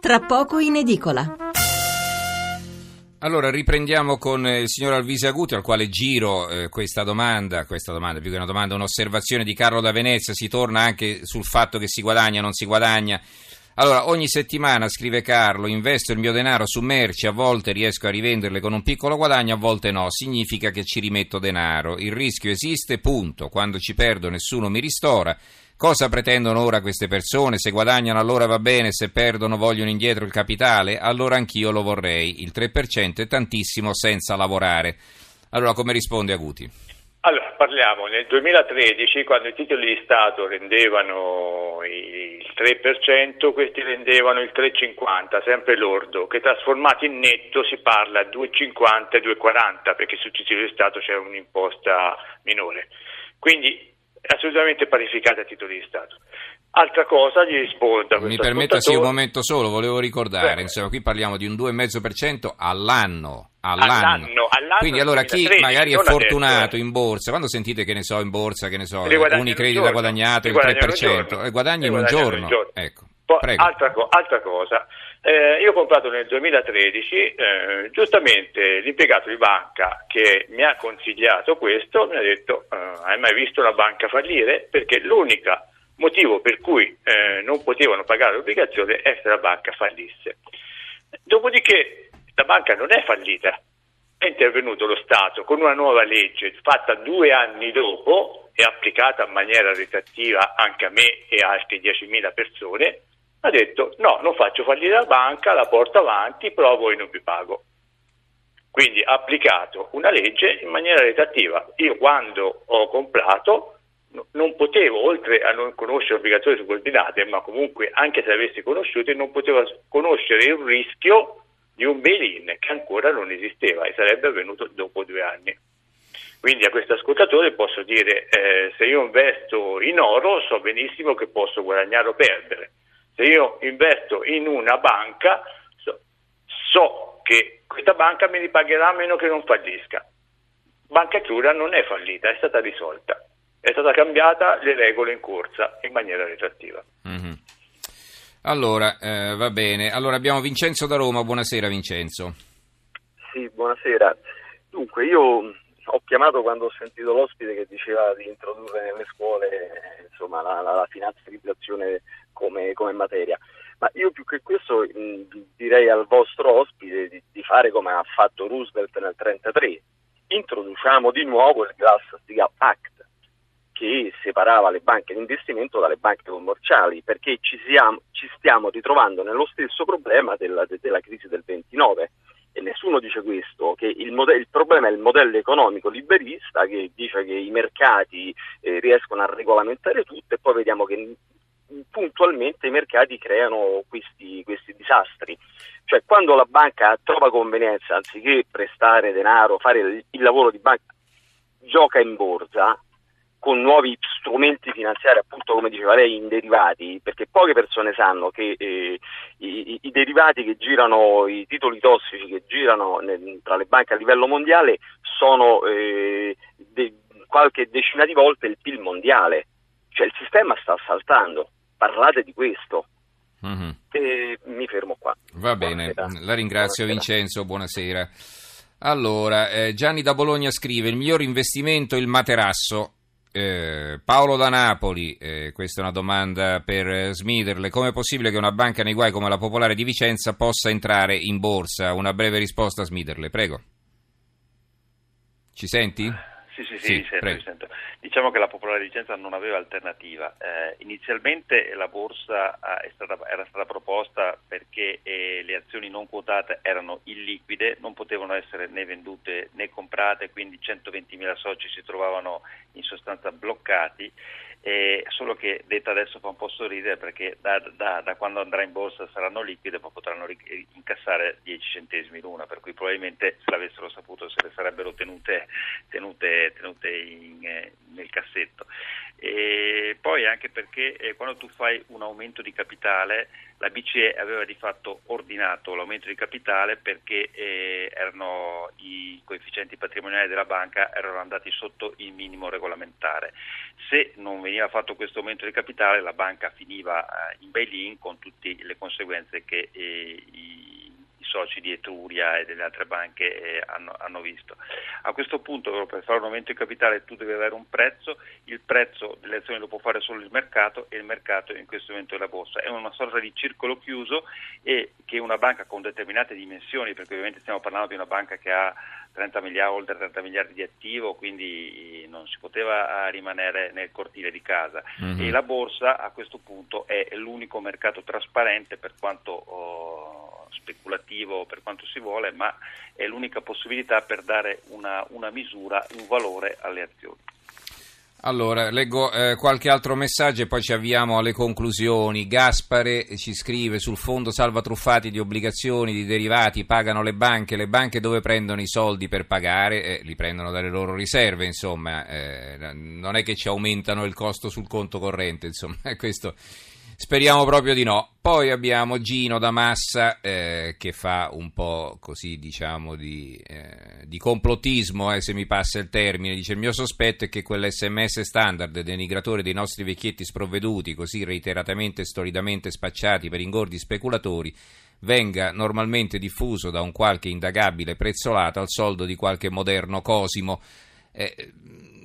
tra poco in edicola. Allora riprendiamo con il signor Alvise Aguti al quale giro eh, questa domanda, questa domanda più che una domanda, un'osservazione di Carlo da Venezia, si torna anche sul fatto che si guadagna o non si guadagna. Allora, ogni settimana, scrive Carlo, investo il mio denaro su merci, a volte riesco a rivenderle con un piccolo guadagno, a volte no, significa che ci rimetto denaro. Il rischio esiste, punto. Quando ci perdo nessuno mi ristora. Cosa pretendono ora queste persone? Se guadagnano allora va bene, se perdono vogliono indietro il capitale? Allora anch'io lo vorrei. Il 3% è tantissimo senza lavorare. Allora come risponde Aguti? Allora, parliamo nel 2013 quando i titoli di Stato rendevano il 3%, questi rendevano il 3,50, sempre lordo, che trasformati in netto si parla 2,50 e 2,40 perché sui titoli di Stato c'è un'imposta minore. Quindi assolutamente parificate a titoli di Stato. Altra cosa gli rispondo. Mi permetta sì un momento solo, volevo ricordare, Beh. insomma, qui parliamo di un 2,5% all'anno. All'anno. all'anno, all'anno Quindi allora chi 2013, magari è fortunato adesso, in borsa, quando sentite che ne so in borsa, che ne so, Unicredit ha guadagnato il 3%, e guadagni in un giorno. Ecco, altra, altra cosa, eh, io ho comprato nel 2013, eh, giustamente l'impiegato di banca che mi ha consigliato questo mi ha detto eh, hai mai visto una banca fallire? Perché l'unico motivo per cui eh, non potevano pagare l'obbligazione è se la banca fallisse. Dopodiché la banca non è fallita, è intervenuto lo Stato con una nuova legge fatta due anni dopo e applicata in maniera retroattiva anche a me e a altre 10.000 persone ha detto no, non faccio fallire la banca, la porto avanti, provo e non vi pago. Quindi ha applicato una legge in maniera retroattiva. Io quando ho comprato non potevo, oltre a non conoscere obbligazioni subordinate, ma comunque anche se avessi conosciute, non potevo conoscere il rischio di un bail-in che ancora non esisteva e sarebbe avvenuto dopo due anni. Quindi a questo ascoltatore posso dire eh, se io investo in oro so benissimo che posso guadagnare o perdere se io investo in una banca, so, so che questa banca mi ripagherà a meno che non fallisca. Banca Chiura non è fallita, è stata risolta. È stata cambiata le regole in corsa in maniera retroattiva. Mm-hmm. Allora, eh, va bene. Allora abbiamo Vincenzo da Roma. Buonasera Vincenzo. Sì, buonasera. Dunque, io ho chiamato quando ho sentito l'ospite che diceva di introdurre nelle scuole insomma, la, la, la finanziarizzazione come, come, materia. Ma io più che questo mh, direi al vostro ospite di, di, fare come ha fatto Roosevelt nel 1933. Introduciamo di nuovo il Glass-Steagall Act che separava le banche di investimento dalle banche commerciali perché ci, siamo, ci stiamo ritrovando nello stesso problema della, della crisi del 29 e nessuno dice questo, che il, modello, il, problema è il modello economico liberista che dice che i mercati eh, riescono a regolamentare tutto e poi vediamo che puntualmente i mercati creano questi, questi disastri. Cioè quando la banca trova convenienza, anziché prestare denaro, fare il, lavoro di banca, gioca in borsa, con nuovi strumenti finanziari, appunto come diceva lei, in derivati, perché poche persone sanno che eh, i, i, derivati che girano, i titoli tossici che girano nel, tra le banche a livello mondiale sono eh, de, qualche decina di volte il PIL mondiale, cioè il sistema sta saltando, parlate di questo. Mm-hmm. E mi fermo qua. Va bene, buonasera. la ringrazio buonasera. Vincenzo, buonasera. Allora, eh, Gianni da Bologna scrive: Il miglior investimento il materasso. Eh, Paolo da Napoli, eh, questa è una domanda per Smiderle, come è possibile che una banca nei guai come la Popolare di Vicenza possa entrare in borsa? Una breve risposta a Smiderle, prego. Ci senti? Sì, sì, sì, sì sento, sento. Diciamo che la Popolare di Vicenza non aveva alternativa. Eh, inizialmente la borsa eh, stata, era stata proposta perché eh, le azioni non quotate erano illiquide, non potevano essere né vendute né comprate, quindi 120.000 soci si trovavano in sostanza bloccati eh, solo che detta adesso fa un po' sorridere perché da, da, da, quando andrà in borsa saranno liquide ma potranno incassare 10 centesimi l'una, per cui probabilmente se l'avessero saputo se le sarebbero tenute, tenute, tenute in, eh, nel cassetto. E poi anche perché eh, quando tu fai un aumento di capitale la BCE aveva di fatto ordinato l'aumento di capitale perché eh, erano, i coefficienti patrimoniali della banca erano andati sotto il minimo regolamentare. Se non veniva fatto questo aumento di capitale la banca finiva in bail-in con tutte le conseguenze che i soci di Etruria e delle altre banche eh, hanno, hanno, visto. A questo punto per fare un aumento di capitale tu devi avere un prezzo, il prezzo delle azioni lo può fare solo il mercato e il mercato in questo momento è la borsa. È una sorta di circolo chiuso e che una banca con determinate dimensioni, perché ovviamente stiamo parlando di una banca che ha 30 miliardi, oltre 30 miliardi di attivo, quindi non si poteva rimanere nel cortile di casa. Mm-hmm. E la borsa a questo punto è l'unico mercato trasparente per quanto oh, speculativo per quanto si vuole, ma è l'unica possibilità per dare una, una misura, un valore alle azioni. Allora, leggo eh, qualche altro messaggio e poi ci avviamo alle conclusioni. Gaspare ci scrive sul fondo salva truffati di obbligazioni, di derivati, pagano le banche, le banche dove prendono i soldi per pagare? Eh, li prendono dalle loro riserve, insomma, eh, non è che ci aumentano il costo sul conto corrente, insomma, questo Speriamo proprio di no. Poi abbiamo Gino da Massa eh, che fa un po' così, diciamo, di, eh, di complottismo, eh, se mi passa il termine. Dice: Il mio sospetto è che quell'SMS standard denigratore dei nostri vecchietti sprovveduti, così reiteratamente e stolidamente spacciati per ingordi speculatori, venga normalmente diffuso da un qualche indagabile prezzolato al soldo di qualche moderno Cosimo. Eh,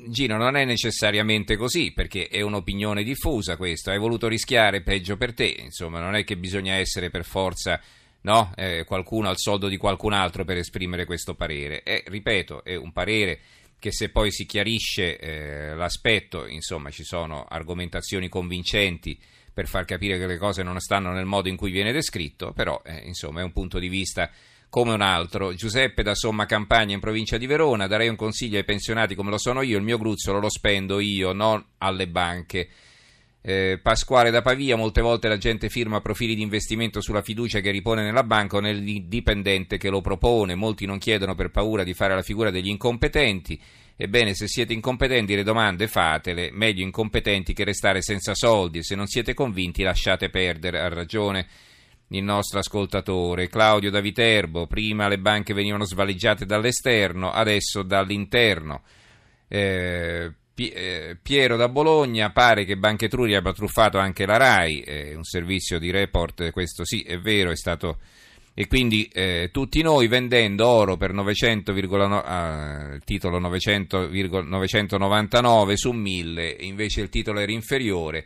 Gino, non è necessariamente così, perché è un'opinione diffusa questo. Hai voluto rischiare, peggio per te. Insomma, non è che bisogna essere per forza no? eh, qualcuno al soldo di qualcun altro per esprimere questo parere. È, ripeto, è un parere che se poi si chiarisce eh, l'aspetto, insomma, ci sono argomentazioni convincenti per far capire che le cose non stanno nel modo in cui viene descritto, però, eh, insomma, è un punto di vista come un altro. Giuseppe da Somma Campagna in provincia di Verona, darei un consiglio ai pensionati come lo sono io, il mio gruzzolo lo spendo io, non alle banche. Eh, Pasquale da Pavia, molte volte la gente firma profili di investimento sulla fiducia che ripone nella banca o nel dipendente che lo propone, molti non chiedono per paura di fare la figura degli incompetenti. Ebbene, se siete incompetenti le domande fatele, meglio incompetenti che restare senza soldi se non siete convinti lasciate perdere, ha ragione il nostro ascoltatore. Claudio da Viterbo, prima le banche venivano svaligiate dall'esterno, adesso dall'interno. Eh, eh Piero da Bologna, pare che Banca Etruria abbia truffato anche la RAI, eh, un servizio di report, questo sì è vero, è stato... E quindi eh, tutti noi vendendo oro per 900, ah, il titolo 900, 999 su 1000, invece il titolo era inferiore.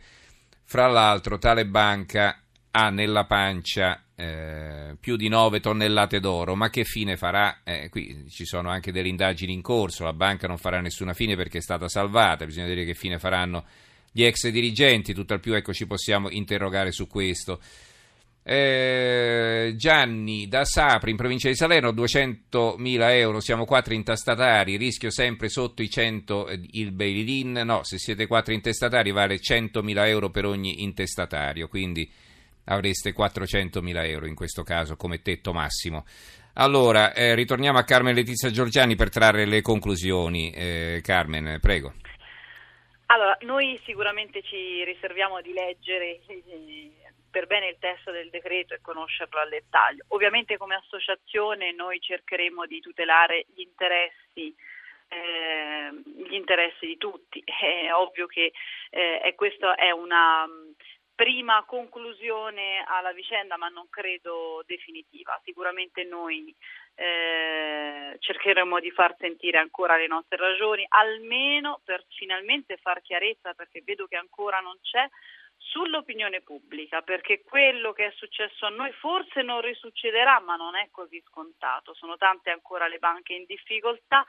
Fra l'altro tale banca ha nella pancia eh, più di 9 tonnellate d'oro, ma che fine farà? Eh, qui ci sono anche delle indagini in corso, la banca non farà nessuna fine perché è stata salvata, bisogna vedere che fine faranno gli ex dirigenti, tutt'al più ecco ci possiamo interrogare su questo. Eh, Gianni da Sapri in provincia di Salerno 200.000 euro. Siamo quattro intestatari rischio sempre sotto i 100 eh, il bail-in. No se siete quattro intestatari vale 100.000 euro per ogni intestatario. Quindi avreste 400.000 euro in questo caso come tetto massimo. Allora, eh, ritorniamo a Carmen Letizia Giorgiani per trarre le conclusioni. Eh, Carmen, prego. Allora, noi sicuramente ci riserviamo di leggere eh, per bene il testo del decreto e conoscerlo al dettaglio. Ovviamente come associazione noi cercheremo di tutelare gli interessi eh, gli interessi di tutti. È ovvio che eh, questa è una prima conclusione alla vicenda, ma non credo definitiva. Sicuramente noi eh, cercheremo di far sentire ancora le nostre ragioni, almeno per finalmente far chiarezza, perché vedo che ancora non c'è, sull'opinione pubblica, perché quello che è successo a noi forse non risuccederà, ma non è così scontato. Sono tante ancora le banche in difficoltà.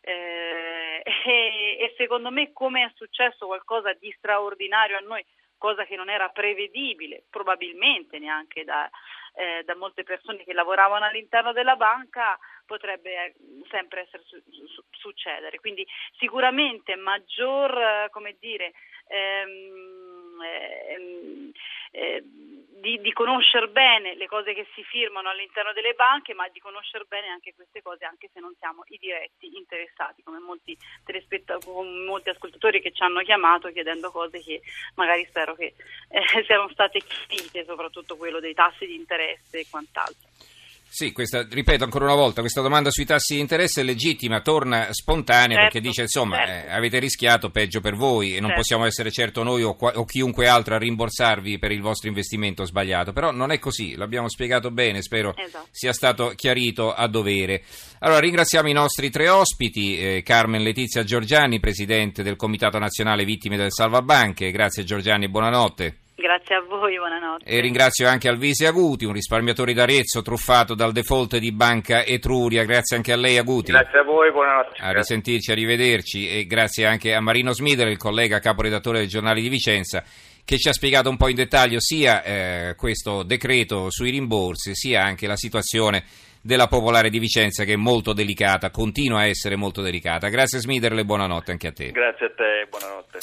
Eh, e, e secondo me come è successo qualcosa di straordinario a noi cosa che non era prevedibile probabilmente neanche da, eh, da molte persone che lavoravano all'interno della banca, potrebbe eh, sempre essere su, su, succedere. Quindi sicuramente maggior, come dire, ehm, ehm, eh, di, di conoscere bene le cose che si firmano all'interno delle banche, ma di conoscere bene anche queste cose, anche se non siamo i diretti interessati, come molti, come molti ascoltatori che ci hanno chiamato chiedendo cose che magari spero che eh, siano state chiarite, soprattutto quello dei tassi di interesse e quant'altro. Sì, questa, ripeto ancora una volta, questa domanda sui tassi di interesse è legittima, torna spontanea certo, perché dice insomma certo. eh, avete rischiato peggio per voi e non certo. possiamo essere certo noi o, o, chiunque altro a rimborsarvi per il vostro investimento sbagliato, però non è così, l'abbiamo spiegato bene, spero esatto. sia stato chiarito a dovere. Allora ringraziamo i nostri tre ospiti, eh, Carmen Letizia Giorgiani, Presidente del Comitato Nazionale Vittime del Salvabanche, grazie Giorgiani e buonanotte. Grazie a voi, buonanotte. E ringrazio anche Alvise Aguti, un risparmiatore d'Arezzo truffato dal default di Banca Etruria. Grazie anche a lei Aguti. Grazie a voi, buonanotte. A risentirci, arrivederci e grazie anche a Marino Smidere, il collega caporedattore del giornale di Vicenza, che ci ha spiegato un po' in dettaglio sia eh, questo decreto sui rimborsi, sia anche la situazione della Popolare di Vicenza che è molto delicata, continua a essere molto delicata. Grazie Smiderle e buonanotte anche a te. Grazie a te, buonanotte.